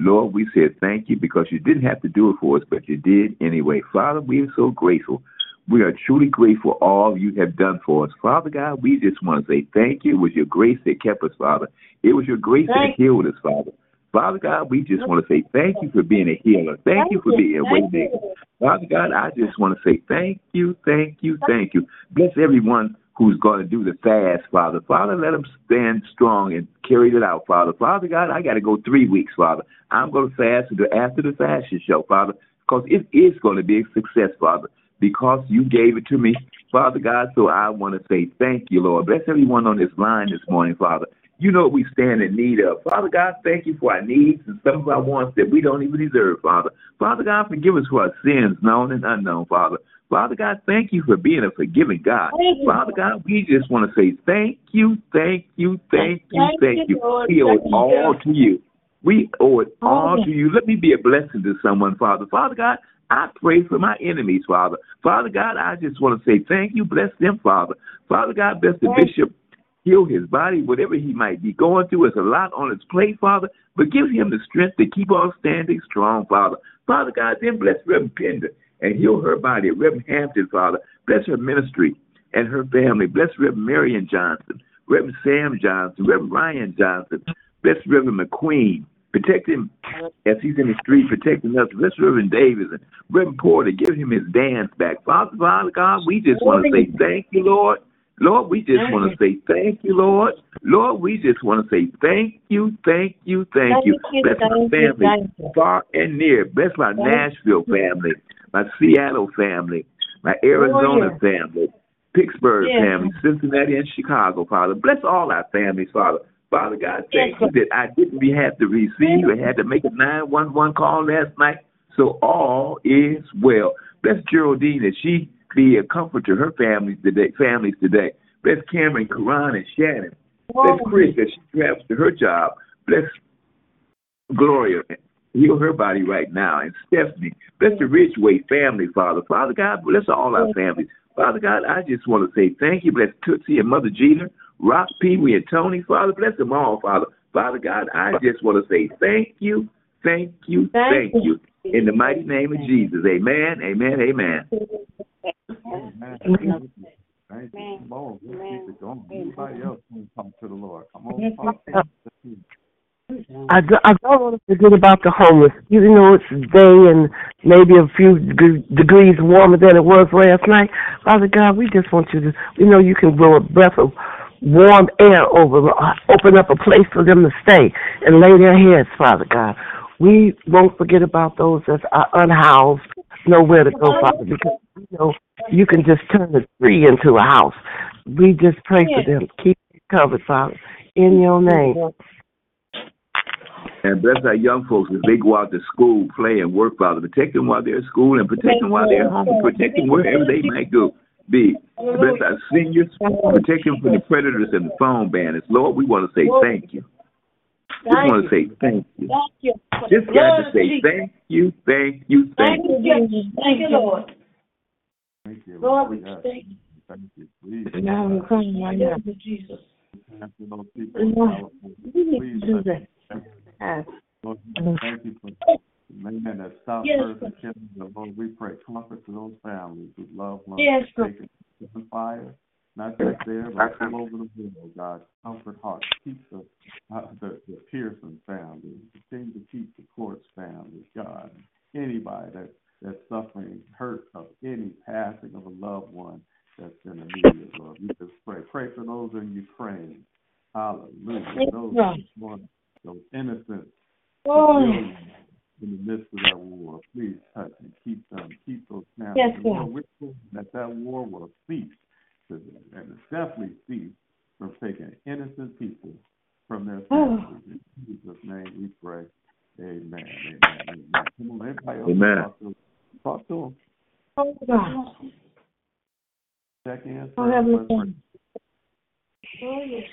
Lord, we said thank you because you didn't have to do it for us, but you did anyway. Father, we are so grateful. We are truly grateful for all you have done for us. Father God, we just want to say thank you. It was your grace that kept us, Father. It was your grace that healed us, Father. Father God, we just want to say thank you for being a healer. Thank you for being a waymaker. Father God, I just want to say thank you, thank you, thank you. Bless everyone who's going to do the fast, Father. Father, let them stand strong and carry it out, Father. Father God, I got to go three weeks, Father. I'm going to fast after the fashion show, Father, because it is going to be a success, Father, because you gave it to me, Father God. So I want to say thank you, Lord. Bless everyone on this line this morning, Father. You know what we stand in need of. Father God, thank you for our needs and some of our wants that we don't even deserve, Father. Father God, forgive us for our sins, known and unknown, Father. Father God, thank you for being a forgiving God. Father God, we just want to say thank you, thank you, thank you, thank you. We owe it all to you. We owe it all to you. Let me be a blessing to someone, Father. Father God, I pray for my enemies, Father. Father God, I just want to say thank you. Bless them, Father. Father God, bless the bishop heal his body, whatever he might be going through. It's a lot on his plate, Father, but give him the strength to keep on standing strong, Father. Father God, then bless Reverend Pender and heal her body. Reverend Hampton, Father, bless her ministry and her family. Bless Reverend Marion Johnson, Reverend Sam Johnson, Reverend Ryan Johnson. Bless Reverend McQueen. Protect him as he's in the street protecting us. Bless Reverend Davis and Reverend Porter. Give him his dance back. Father, Father God, we just want to say thank you, Lord. Lord, we just want to say thank you, Lord. Lord, we just want to say thank you, thank you, thank, Thank you. you, Bless my you, family, you. far and near. Bless my Thank Nashville family, my Seattle family, my Arizona yeah. family, Pittsburgh family, Cincinnati and Chicago, Father. Bless all our families, Father. Father God, thank Yes, you that I didn't have to receive and had to make a 911 call last night. So all is well. Bless Geraldine that she be a comfort to her families today. Families today. Bless Cameron, Karan, and Shannon. Bless Chris as she travels to her job. Bless Gloria. Heal her body right now. And Stephanie. Bless the Ridgeway family, Father. Father God, bless all our families. Father God, I just want to say thank you. Bless Tootsie and Mother Jeter, Rock, Pee Wee, and Tony. Father, bless them all, Father. Father God, I just want to say thank you, thank you, Thank thank you. In the mighty name of Jesus. Amen, amen, amen. Amen. Thank. Thank you. Come on, let's keep it going. Anybody else want to to the Lord? Come on, talk to him. I, do, I don't want to forget about the homeless. Even though it's a day and maybe a few deg- degrees warmer than it was last night, Father God, we just want you to, we know you can blow a breath of warm air over, uh, open up a place for them to stay and lay their heads, Father God. We won't forget about those that are unhoused, nowhere to go, Father, because we know you can just turn a tree into a house. We just pray for them. Keep them covered, Father, in your name. And bless our young folks as they go out to school, play, and work, Father. Protect them while they're at school and protect them while they're home. Protect them wherever they might go. Be. Bless our seniors. Protect them from the predators and the phone bandits. Lord, we want to say thank you. Just want to say thank you. Thank you. Just got to say thank you, thank you, thank Thank you. you, Thank you, Lord. Thank you, Lord, we Yes. thank you. Thank you. Please. Now I'm crying right now. Thank you, Jesus. Thank you, those people in Lord, California. we need Please to do let that. them- Yes. Lord, thank you for Man that stopped Yes, persecuting the Lord, we pray comfort to those families whose loved ones Yes, are Lord. taken on fire, not just there, but all over the world, God. Comfort hearts. Keep the, uh, the, the Pearson family. Continue to keep the Courts family, God. Anybody that, that's suffering hurt of any passing of a loved one that's in the media, Lord. We just pray. Pray for those in Ukraine. Hallelujah. Yes, Those, Lord. those innocent Oh, civilians in the midst of that war. Please touch and keep them, keep those families. Yes, And Lord. Lord, we're that that war will cease, to- and it's definitely cease from taking innocent people from their Oh. families. In Jesus' name we pray. Amen. Amen. Amen. Come on, everybody else Amen. talk to them. Talk to them. oh God. Check in. Oh, pray, Heavenly pray, Father.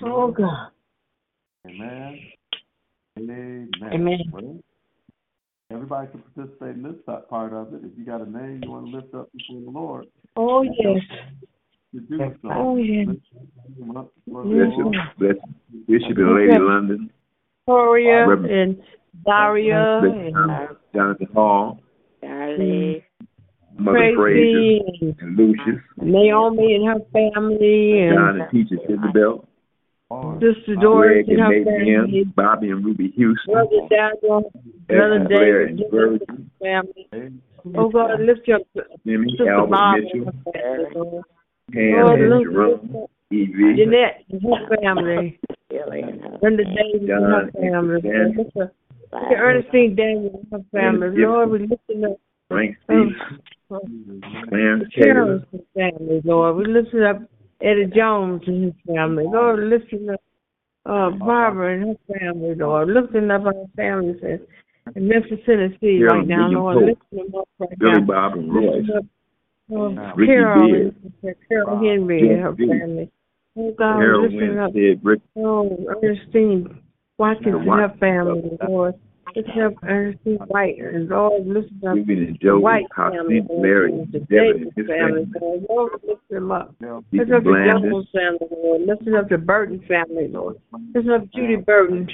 Oh God. Amen. Amen. Amen. Well, everybody can participate in this part of it. If you got a name you want to lift up before the Lord, Oh yes. You do so. Oh yes. Lift them up before the Bishop, Lord. Bishop, Bishop and Lady London, Victoria Reverend- and Daria Bishop and Jonathan Hall, Charlie. Mother Frazier, Tracy. And and Lucius, Naomi and her family John and and Teacher Isabel, Sister Doris Greg and and her Mavian, family, Bobby and Ruby Houston, Brother Daniel, Brother Esther Blair David, and Virgin, family. Oh God, lift your Jimmy, Sister Albert Bob and Mitchell, her family, Lord. Pam Lord, and Jerome, Evie, Jeanette and her family, Billy and her Brenda Davis and her family, Suzanne. Lord. Lift her- lift her Ernestine Daniel and her family. Lord, we lifting up Frank um, Stevens, Clarence Taylor, family, Lord. We lifting up Eddie Jones and his family, Lord. We lifting up uh, Barbara and her family, Lord. Lifting up our families in, in Memphis, Tennessee Carol right now, Lord. Lifting them up right Billy now. Bob and Royce, Uh, Ricky Carol Beard, and Carol Henry and her Beard, family. Oh God, Harold up Winstead, Rick, oh Ernestine Watkins and her family, Lord. Lifting up Ernestine White and Lord, lifting up and the Joe, White family, Larry, the Davis his family, family, Lord. Lift them up. Deacon up the Jones family, Lord. Lifting up the Burton family, Lord. Lifting up Judy Burton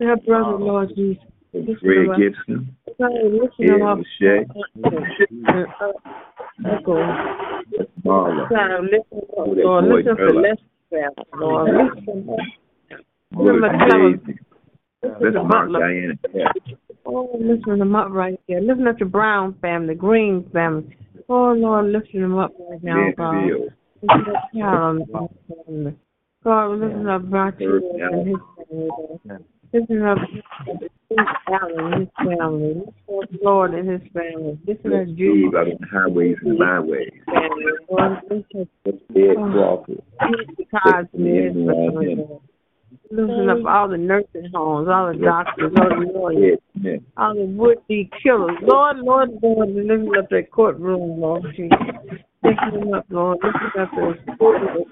her brother, Lord Jesus. Greg. Gibson, Ed up. Lachey, Uh, uh, Uncle, God, lift Oh, that Lord. boy, Lift up the Bella. Family, Lord. Lift them up. Willis Lift them up. Daisy, Lift Let's mark. Diana Cat, Oh, lifting them up right there. Lifting up the Brown family, Green family. Oh, Lord, lifting them up right now, God. Mansfield, Lifting up Carol and his family. God, lifting up Bartier and his family, Lord. Lifting up Allen and his family. Lord and his family. Lifting up Judy Steve out on the highways and byways, family. Lord, lifting up Ed Crawford, Steve Cosby and his family, Lord. Lifting up all the nursing homes, all the doctors, all the lawyers. All the would-be killers. Lord, Lord, Lord, lifting up that courtroom, Lord Jesus. Lifting up, Lord. Lifting up the,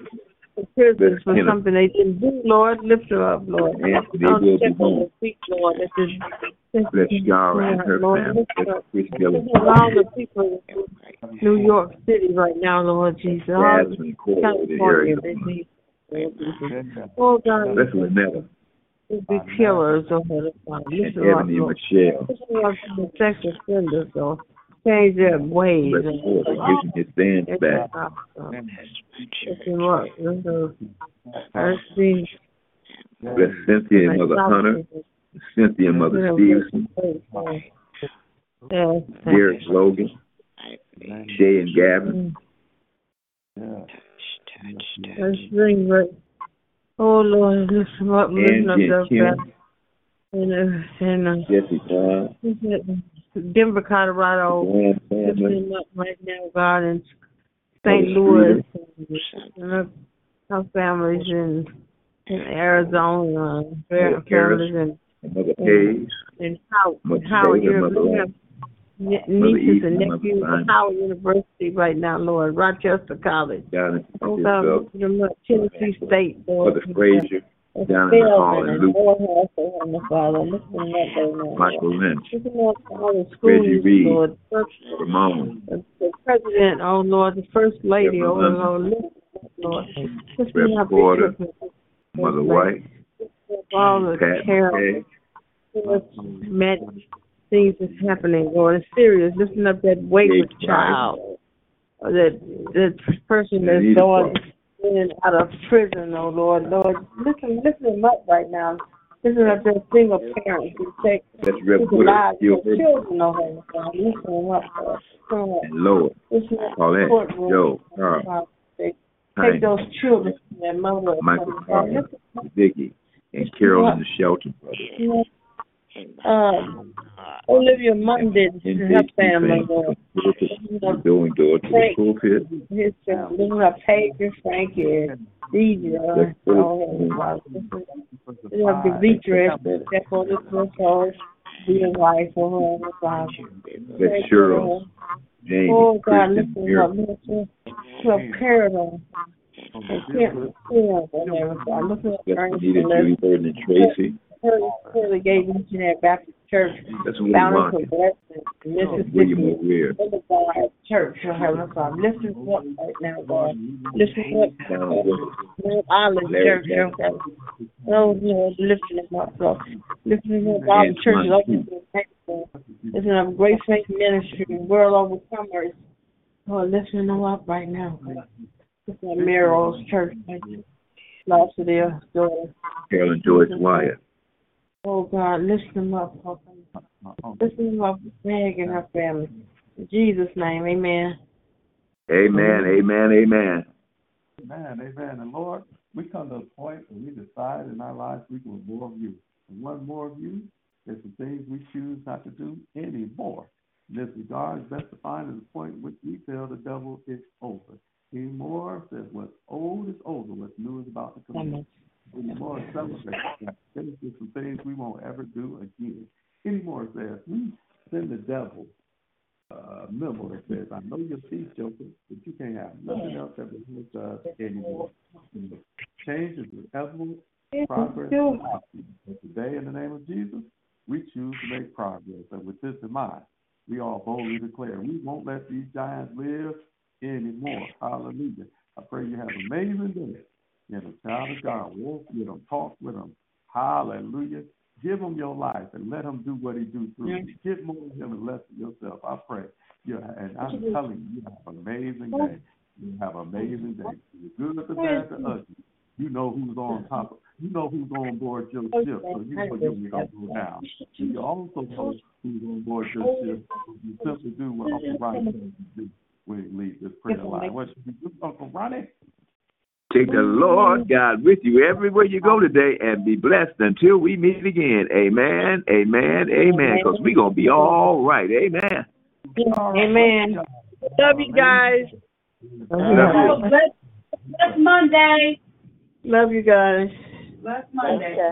the prisoners for something they didn't do, Lord. Lift her up, Lord. Anthony Don't will be home. Lord. This, this, Bless Yara and her Lord, family, lift her bless up. Chris Lift Dillon, up all the people in New York City right now, Lord Jesus. All Jasmine Cole, the California, area, they need, Oh, God, bless Lynetta, would-be killers, oh, Heavenly Father. and Lift her up, Ebony Lord. Michelle, Listen up to sex offenders, though. Change their ways. bless and- Ford, and his stands back, Lift them up. Lift them up. Ernestine, bless Cynthia and Mother Hunter, Cynthia Mother Stevenson, Derek Logan, Shay and Gavin, Let's bring right. Oh Lord, lift them up, lift Angie them and Kim, up. And, uh, and uh, Jesse Brown, Denver, Colorado. Graham Lift them up right now, God, in St. Louis. And our families in in Arizona, their Mother Harris, families in and Mother Page, in Howard, Mother Howard Taylor, University. Mother We have nie- Mother nieces Eaton, and nephews at Howard University right now, Lord. Rochester College. down Oh in God. Tennessee State, Lord. Mother Frazier, down in the hall and Luke, Morehouse, Heavenly Father. Lift them up right now. Michael Lynch, Lift them up to all the Reggie Reed, Lord. Ramon, the, president, oh Lord, the first lady, oh Lord, lift them up, Lord. Porter, Mother White, all the Pat McKay, Phyllis, things that's happening, Lord. It's serious. Lifting up that wayward child, or that that person that's going in and out of prison, oh Lord, Lord, listen, listen them up right now. Listen up that single parents who take whose lives their children, oh Heavenly Father. Listen them up, Lord. Lord. And. Listen up Paulette, the courtroom, Joe, Carl, Take, those children from their mother, Michael Carter, Vicky, and Carol in the shelter, brother. uh, Olivia Monday and her family. Doing door to the Frank, pulpit. his family, her Pager, Frankie, Deidre, oh. You have Demetrius, step on this little horse, be wife for her, That's Cheryl, James, Oh, God, listen up, Miracle. listen to a paradigm. And can't, yeah, whatever. God, listen up, That's Ernest, Anita, and Julie Burton, and Tracy. Clearly gave each and every Baptist church That's William bountiful Martin. blessings. William Mississippi, O'Weir. Brother God, church, oh Heavenly Father. Lift us up right now, God. Lift us up, Down God. with Lord Island Larry Church, oh God. Oh, Lord, lifting them up, Lord. Lifting them up, all the churches open to the thankful. Lifting up Great Faith Ministry, World Overcomers. Lord, lifting them up right now, God. Lifting Merrill's Church, thank you. Lost to their daughter. Carolyn Joyce Wyatt. Oh God, lift them up, oh God. Lift them up, Meg and her family. In Jesus' name, amen. Amen, amen, amen. Amen, amen. And Lord, we come to a point where we decide in our lives we want more of you. And one more of you is the things we choose not to do anymore. In this regard, best defined as the point in which we tell the devil it's over. Anymore says what's old is over, what's new is about to come in. Anymore celebrate that. Finish some things we won't ever do again. Anymore says we send the devil uh, memo that says, I know your thief, Joker, but you can't have nothing else that will hurt us anymore. Change is inevitable. Progress is. But today, in the name of Jesus, we choose to make progress. And with this in mind, we all boldly declare we won't let these giants live anymore. Hallelujah. I pray you have an amazing day. And a child of God, walk with them, talk with them. Hallelujah. Give him your life and let him do what he do through you. Get more of him and less of yourself. I pray. Yeah, and I'm telling you, you have an amazing day. You have an amazing day. You're good, the bad, the ugly. You know who's on top of. You know who's on board your ship, so you know you're gonna go down. You also know who's on board your ship. You simply do what Ronnie tells you to do when he leaves this prayer line. What should you do, Uncle Ronnie? Take the Lord God with you everywhere you go today and be blessed until we meet again. Amen, amen, amen. Because we're going to be all right. Amen. Amen. Love you guys. Love you. Bless, bless Monday. Love you guys. Bless Monday.